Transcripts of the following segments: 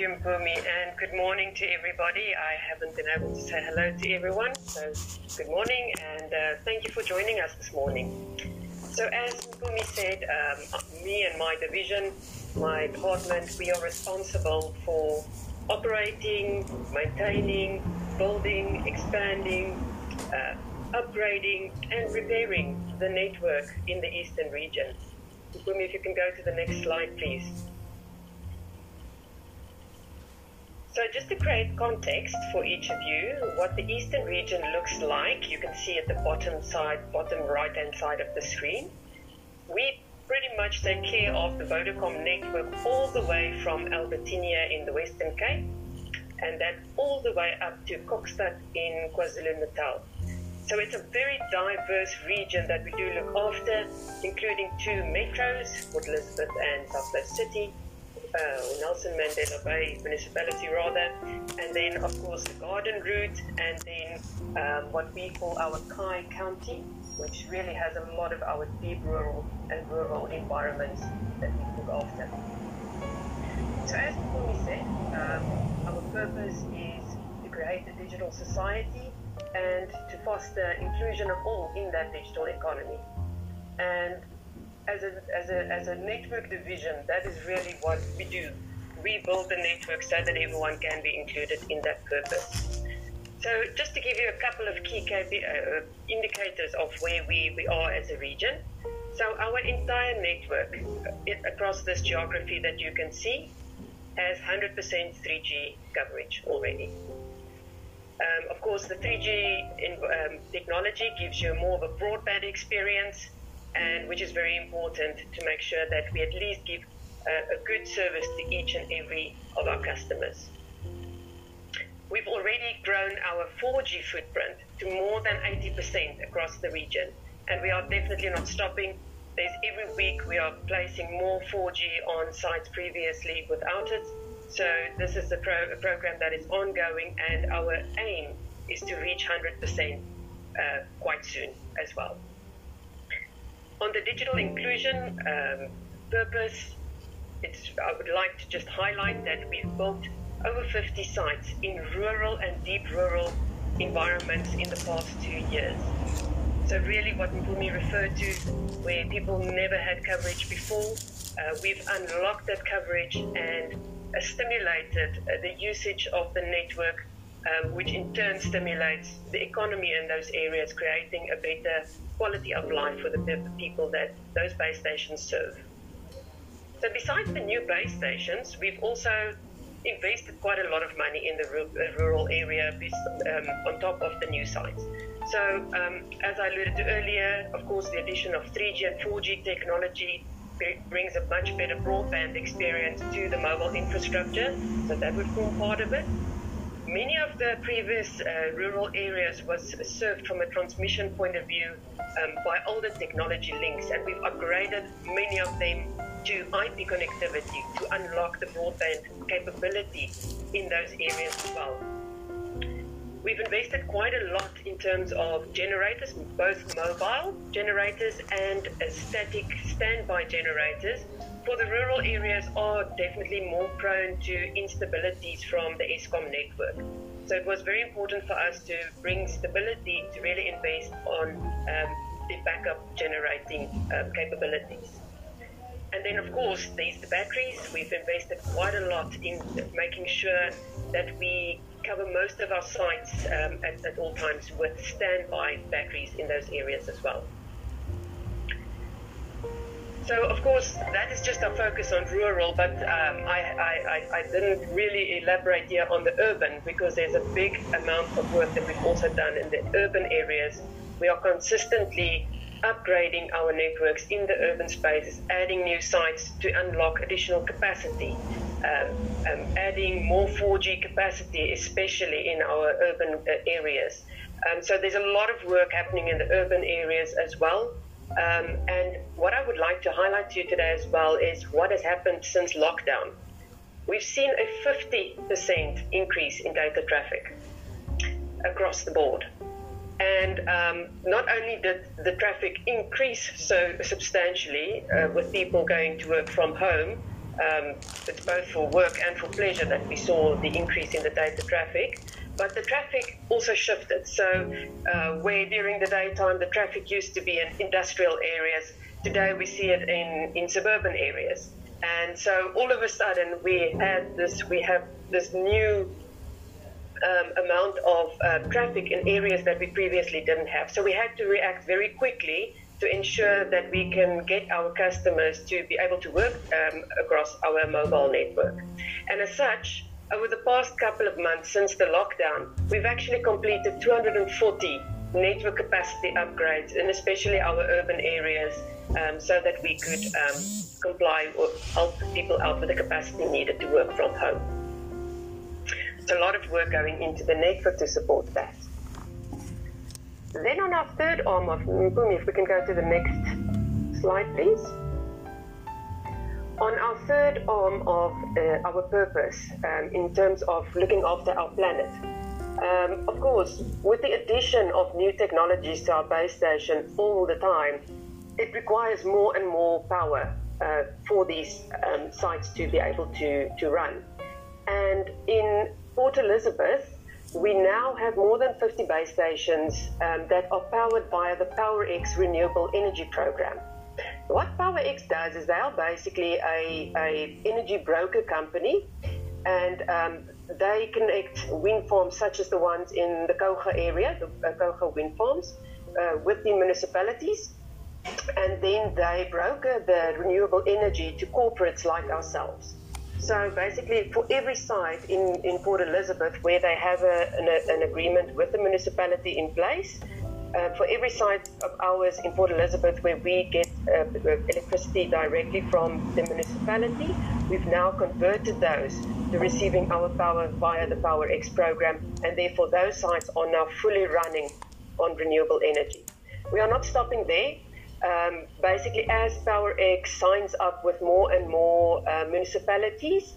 you, Mpumi, and good morning to everybody. I haven't been able to say hello to everyone, so good morning and uh, thank you for joining us this morning. So, as Mpumi said, um, me and my division, my department, we are responsible for operating, maintaining, building, expanding, uh, upgrading, and repairing the network in the eastern region. Mpumi, if you can go to the next slide, please. So just to create context for each of you, what the eastern region looks like, you can see at the bottom side, bottom right hand side of the screen. We pretty much take care of the Vodacom network all the way from Albertinia in the Western Cape and then all the way up to Kokstad in KwaZulu-Natal. So it's a very diverse region that we do look after, including two metros, Port Elizabeth and South City, uh, Nelson Mandela Bay municipality rather, and then of course the Garden Route, and then um, what we call our Khai County, which really has a lot of our deep rural and rural environments that we look after. So as we said, um, our purpose is to create a digital society and to foster inclusion of all in that digital economy. And as a, as a, as a network division, that is really what we do. We build the network so that everyone can be included in that purpose. So just to give you a couple of key KP, uh, indicators of where we, we are as a region. So our entire network across this geography that you can see has 100% 3G coverage already. Um, of course, the 3G in, um, technology gives you more of a broadband experience and which is very important to make sure that we at least give uh, a good service to each and every of our customers. We've already grown our 4G footprint to more than 80% across the region, and we are definitely not stopping. There's every week we are placing more 4G on sites previously without it. So this is a, pro- a program that is ongoing, and our aim is to reach 100% uh, quite soon as well. On the digital inclusion um, purpose, I would like to just highlight that we've built over 50 sites in rural and deep rural environments in the past two years. So really what Mpumi referred to, where people never had coverage before, uh, we've unlocked that coverage and uh, stimulated uh, the usage of the network, um, which in turn stimulates the economy in those areas, creating a better quality of life for the people that those base stations serve. So besides the new base stations, we've also invested quite a lot of money in the rural area um, on top of the new sites. So um, as I alluded to earlier, of course, the addition of 3G and 4G technology brings a much better broadband experience to the mobile infrastructure. So that would form part of it. Many of the previous uh, rural areas was served from a transmission point of view um, by older technology links, and we've upgraded many of them to IP connectivity to unlock the broadband capability in those areas as well. We've invested quite a lot in terms of generators, both mobile generators and static standby generators, for the rural areas are definitely more prone to instabilities from the Eskom network. So it was very important for us to bring stability to really invest on um, the backup generating um, capabilities. And then, of course, there's the batteries. We've invested quite a lot in making sure that we cover most of our sites um, at, at all times with standby batteries in those areas as well. So, of course, that is just our focus on rural, but um, I, I, I, didn't really elaborate here on the urban because there's a big amount of work that we've also done in the urban areas. We are consistently upgrading our networks in the urban spaces, adding new sites to unlock additional capacity, um, um, adding more 4G capacity, especially in our urban uh, areas. Um, so there's a lot of work happening in the urban areas as well. Um, and what I would like to highlight to you today as well is what has happened since lockdown. We've seen a 50% increase in data traffic across the board. And um, not only did the traffic increase so substantially uh, with people going to work from home, Um, it's both for work and for pleasure that we saw the increase in the data traffic. But the traffic also shifted. So, uh, where during the daytime the traffic used to be in industrial areas, today we see it in, in suburban areas. And so, all of a sudden, we had this. We have this new um, amount of uh, traffic in areas that we previously didn't have. So we had to react very quickly to ensure that we can get our customers to be able to work um, across our mobile network. And as such, over the past couple of months since the lockdown, we've actually completed 240 network capacity upgrades in especially our urban areas um, so that we could um, comply or help people out with the capacity needed to work from home. It's a lot of work going into the network to support that. Then on our third arm of Mpumi, if we can go to the next slide, please. On our third arm of uh, our purpose, um, in terms of looking after our planet, um, of course, with the addition of new technologies to our base station all the time, it requires more and more power uh, for these um, sites to be able to, to run. And in Port Elizabeth, we now have more than 50 base stations um, that are powered via the PowerX renewable energy program. What PowerX does is they are basically a, a energy broker company, and um, they connect wind farms such as the ones in the Kouga area, the uh, Kouga wind farms, uh, with the municipalities, and then they broker the renewable energy to corporates like ourselves. So basically, for every site in, in Port Elizabeth where they have a, an, an agreement with the municipality in place, uh, for every site of ours in Port Elizabeth where we get uh, electricity directly from the municipality, we've now converted those to receiving our power via the PowerX program, and therefore those sites are now fully running on renewable energy. We are not stopping there um, basically, as PowerX signs up with more and more uh, municipalities,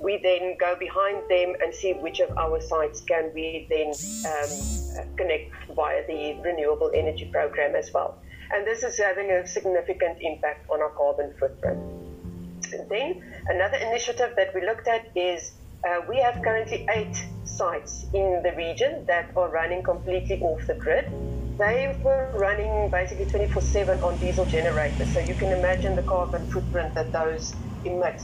we then go behind them and see which of our sites can we then um, connect via the renewable energy program as well. And this is having a significant impact on our carbon footprint. And then another initiative that we looked at is uh, we have currently eight sites in the region that are running completely off the grid they were running basically 24 7 on diesel generators. So you can imagine the carbon footprint that those emit.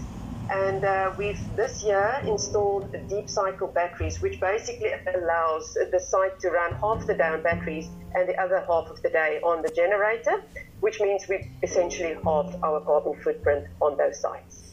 And uh, we've this year installed deep cycle batteries, which basically allows the site to run half the day on batteries and the other half of the day on the generator, which means we've essentially halved our carbon footprint on those sites.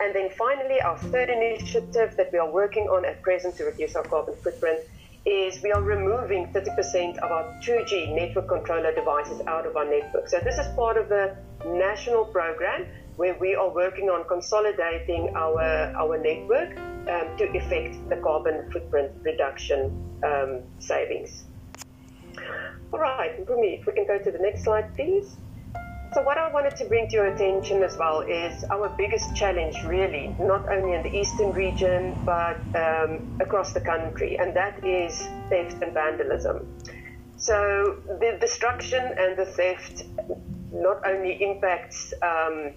And then finally, our third initiative that we are working on at present to reduce our carbon footprint is we are removing 30% of our 2G network controller devices out of our network. So this is part of the national program where we are working on consolidating our, our network um, to effect the carbon footprint reduction um, savings. All right, Mpumi, if we can go to the next slide, please. So, what I wanted to bring to your attention as well is our biggest challenge, really, not only in the eastern region, but um, across the country, and that is theft and vandalism. So, the destruction and the theft not only impacts, um,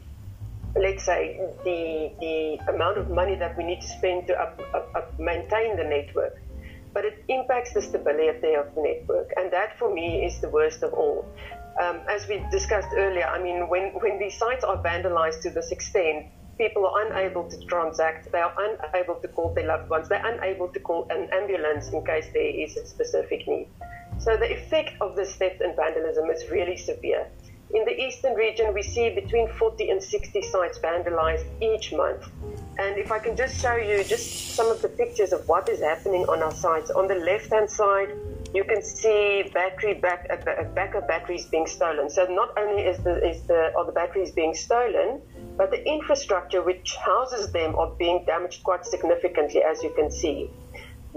let's say, the, the amount of money that we need to spend to up, up, up maintain the network, but it impacts the stability of the network. And that, for me, is the worst of all um, as we discussed earlier, I mean, when, when these sites are vandalized to this extent, people are unable to transact, they are unable to call their loved ones, they're unable to call an ambulance in case there is a specific need. So the effect of this theft and vandalism is really severe. In the eastern region, we see between 40 and 60 sites vandalized each month. And if I can just show you just some of the pictures of what is happening on our sites. On the left hand side, you can see battery back, uh, backup batteries being stolen. So not only is the, is the, are the batteries being stolen, but the infrastructure which houses them are being damaged quite significantly, as you can see.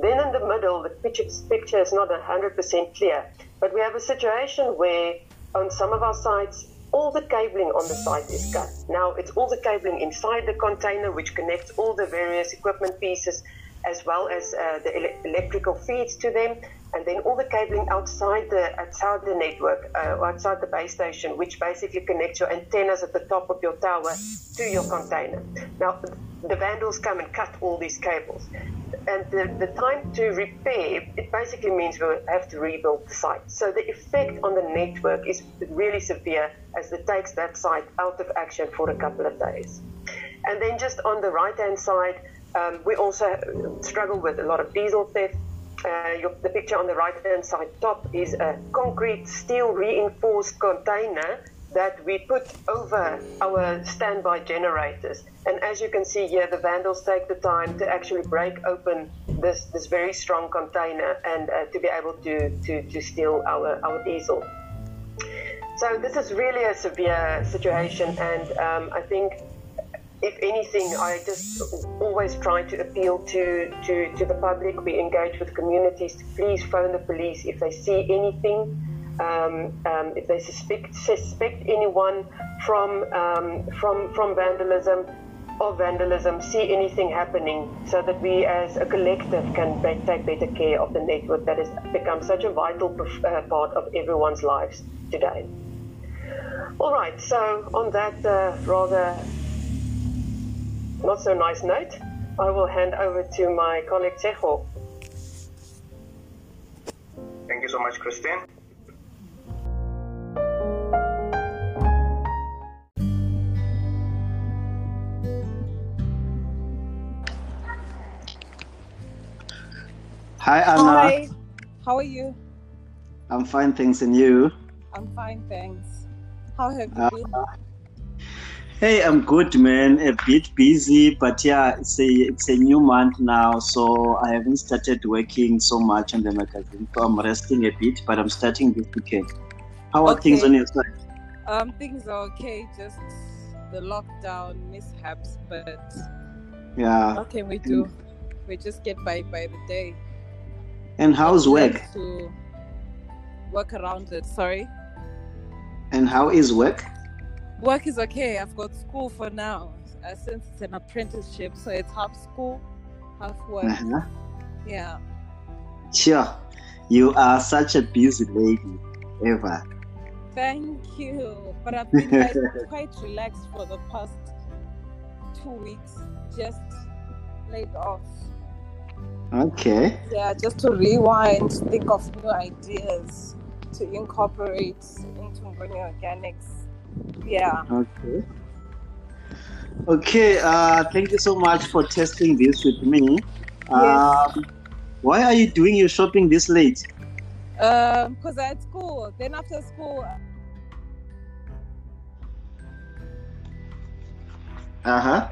Then in the middle, the picture, picture is not 100% clear, but we have a situation where on some of our sites, all the cabling on the site is cut. Now it's all the cabling inside the container which connects all the various equipment pieces as well as uh, the ele- electrical feeds to them, and then all the cabling outside the outside the network, uh, outside the base station, which basically connects your antennas at the top of your tower to your container. Now, the vandals come and cut all these cables, and the, the time to repair it basically means we have to rebuild the site. So the effect on the network is really severe as it takes that site out of action for a couple of days. And then just on the right hand side, um, we also struggle with a lot of diesel theft. Uh, your, the picture on the right hand side top is a concrete steel reinforced container that we put over our standby generators. And as you can see here, the vandals take the time to actually break open this, this very strong container and uh, to be able to, to, to steal our, our diesel. So this is really a severe situation, and um, I think if anything, I just always try to appeal to, to, to the public. We engage with communities to please phone the police if they see anything, um, um, if they suspect, suspect anyone from, um, from, from vandalism or vandalism, see anything happening, so that we as a collective can be- take better care of the network that has become such a vital uh, part of everyone's lives today. All right, so on that uh, rather not so nice note, I will hand over to my colleague Sejo. Thank you so much, Christine. Hi, Anna. Hi, how are you? I'm fine, thanks. And you? I'm fine, thanks. How have you Uh, been? Hey, I'm good, man. A bit busy, but yeah, it's a it's a new month now, so I haven't started working so much on the magazine. So I'm resting a bit, but I'm starting this weekend. How are things on your side? Um, things are okay, just the lockdown mishaps, but Yeah. what can we do? We just get by by the day. And how's work? To work around it. Sorry, And how is work? work is okay. I've got school for now, uh, since it's an apprenticeship, so it's half school, half work. Uh-huh. Yeah. Sure. You are such a busy lady, Eva. Thank you. But I've been like, quite relaxed for the past two weeks, just laid off. Okay. Yeah, just to rewind, think of new ideas to incorporate into Ngoni Organics. Yeah. Okay. Okay, uh, thank you so much for testing this with me. Um, why are you doing your shopping this late? Um, because I had school. Then after school, Uh huh.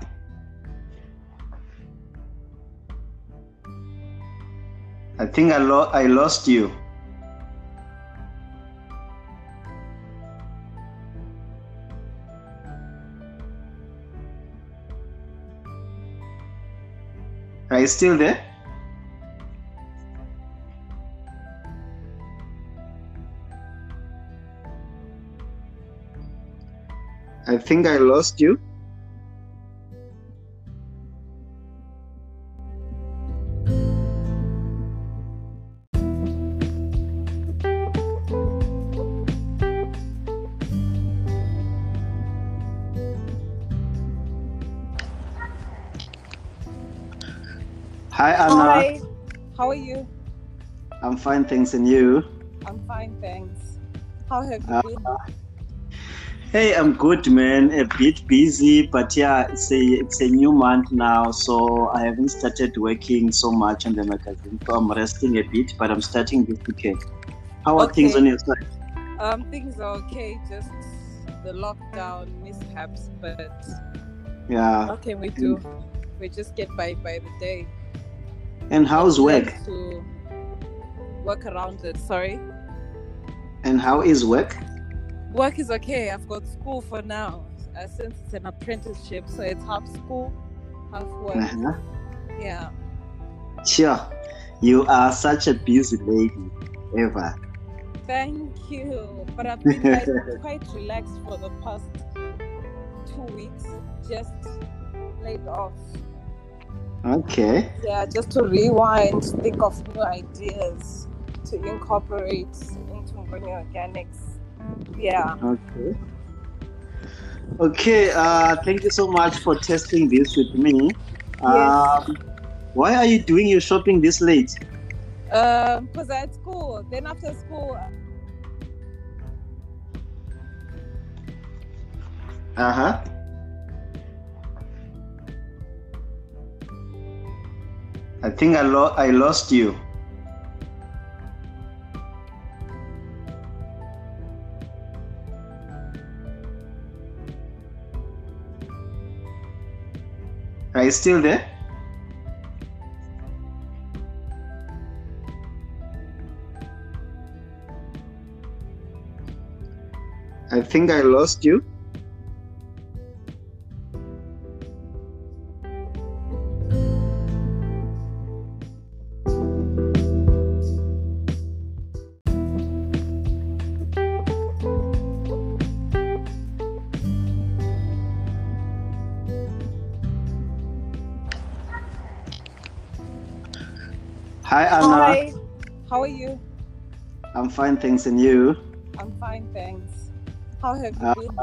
I think I, lo- I lost you. Are you still there? I think I lost you. Hi, Anna. Hi. How are you? I'm fine, thanks. And you? I'm fine, thanks. How have you Uh, been? Hey, I'm good, man. A bit busy, but yeah, it's a it's a new month now, so I haven't started working so much on the magazine. So I'm resting a bit, but I'm starting this weekend. How are things on your side? Um, things are okay, just the lockdown mishaps, but Yeah. what can we do? We just get by by the day. And how's work? To work around it. Sorry. And how is work? Work is okay. I've got school for now, uh, since it's an apprenticeship, so it's half school, half work. Uh-huh. Yeah. Sure. You are such a busy lady, Eva. Thank you. But I've been like, quite relaxed for the past two weeks, just laid off. Okay. Yeah, just to rewind, think of new ideas to incorporate into Mboni Organics. Yeah. Okay. Okay. Uh, thank you so much for testing this with me. Um, why are you doing your shopping this late? Um, because I had school. Then after school, Uh huh. I think I, lo- I lost you. Are you still there? I think I lost you. Hi Anna. hi. How are you? I'm fine, thanks, and you? I'm fine, thanks. How have you Uh, been?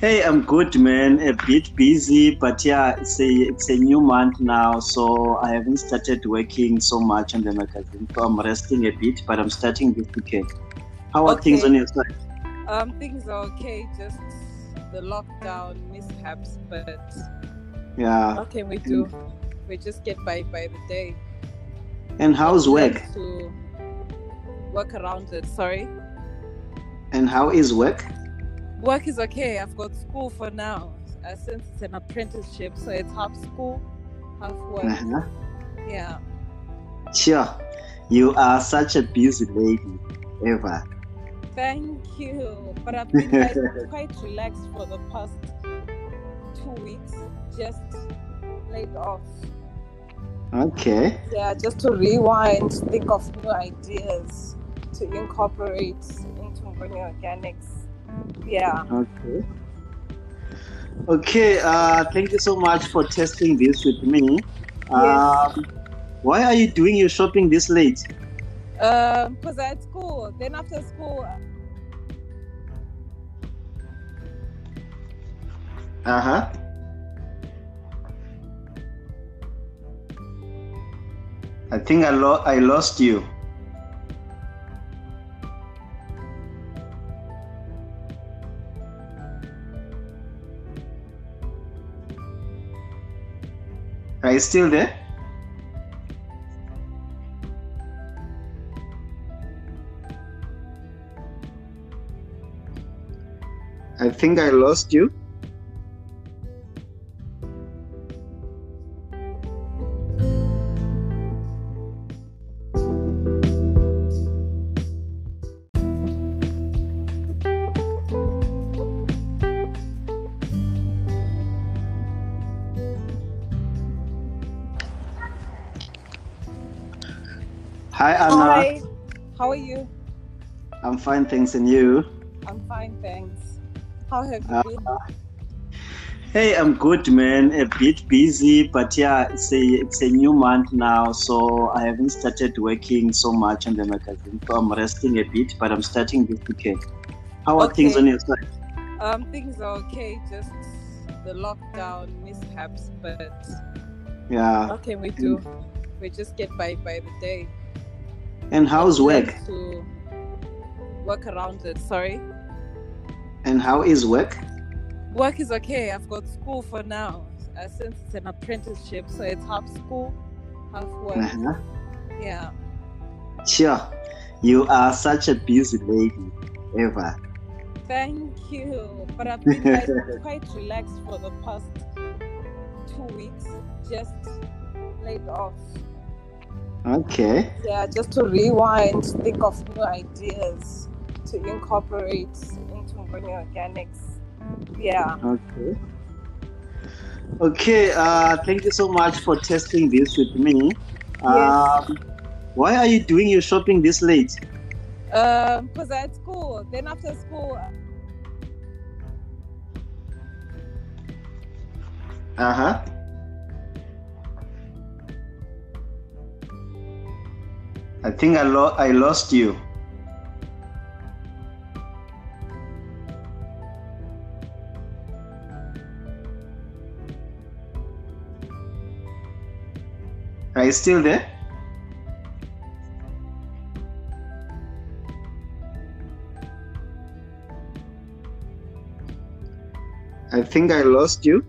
Hey, I'm good, man. A bit busy, but yeah, it's a it's a new month now, so I haven't started working so much on the magazine. So I'm resting a bit, but I'm starting this weekend. How are things on your side? Um, things are okay. Just the lockdown mishaps, but Yeah. what can we do? We just get by by the day. And how's work? To work around it. Sorry. And how is work? Work is okay. I've got school for now. Uh, since it's an apprenticeship, so it's half school, half work. Uh-huh. Yeah. Sure. You are such a busy lady, Eva. Thank you. But I've been quite, quite relaxed for the past two weeks. Just laid off. Okay. Yeah, just to rewind, think of new ideas to incorporate into Mboni Organics. Yeah. Okay. Okay. Uh, thank you so much for testing this with me. Um, why are you doing your shopping this late? Um, because I had school. Then after school, Uh huh. I think I, lo- I lost you. Are you still there? I think I lost you. I'm fine, thanks, and you? I'm fine, thanks. How have you Uh, been? Hey, I'm good, man. A bit busy, but yeah, it's a it's a new month now, so I haven't started working so much on the magazine. So I'm resting a bit, but I'm starting this weekend. How are things on your side? Um, things are okay. Just the lockdown mishaps, but Yeah. what can we do? We just get by by the day. And how's work? To work around it. Sorry. And how is work? Work is okay. I've got school for now. Uh, since it's an apprenticeship, so it's half school, half work. Uh-huh. Yeah. Sure. You are such a busy lady, Eva. Thank you. But I've been quite, quite relaxed for the past two weeks. Just laid off. Okay. Yeah, just to rewind, think of new ideas to incorporate into organic, Organics. Yeah. Okay. Okay, uh, thank you so much for testing this with me. Yes. Um, why are you doing your shopping this late? Um, because uh, at school. Then after school. Uh huh. I think I, lo- I lost you. You still there? I think I lost you.